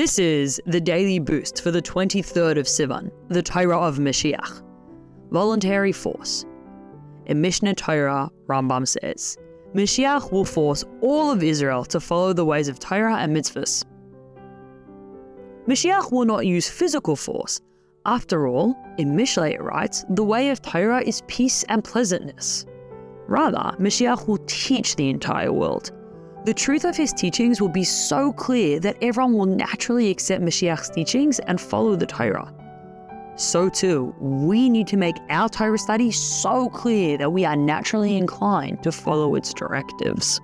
This is the daily boost for the 23rd of Sivan, the Torah of Mashiach. Voluntary force. In Mishneh Torah, Rambam says, Mashiach will force all of Israel to follow the ways of Torah and mitzvahs. Mashiach will not use physical force. After all, in Mishlei it writes, the way of Torah is peace and pleasantness. Rather, Mashiach will teach the entire world. The truth of his teachings will be so clear that everyone will naturally accept Mashiach's teachings and follow the Torah. So, too, we need to make our Torah study so clear that we are naturally inclined to follow its directives.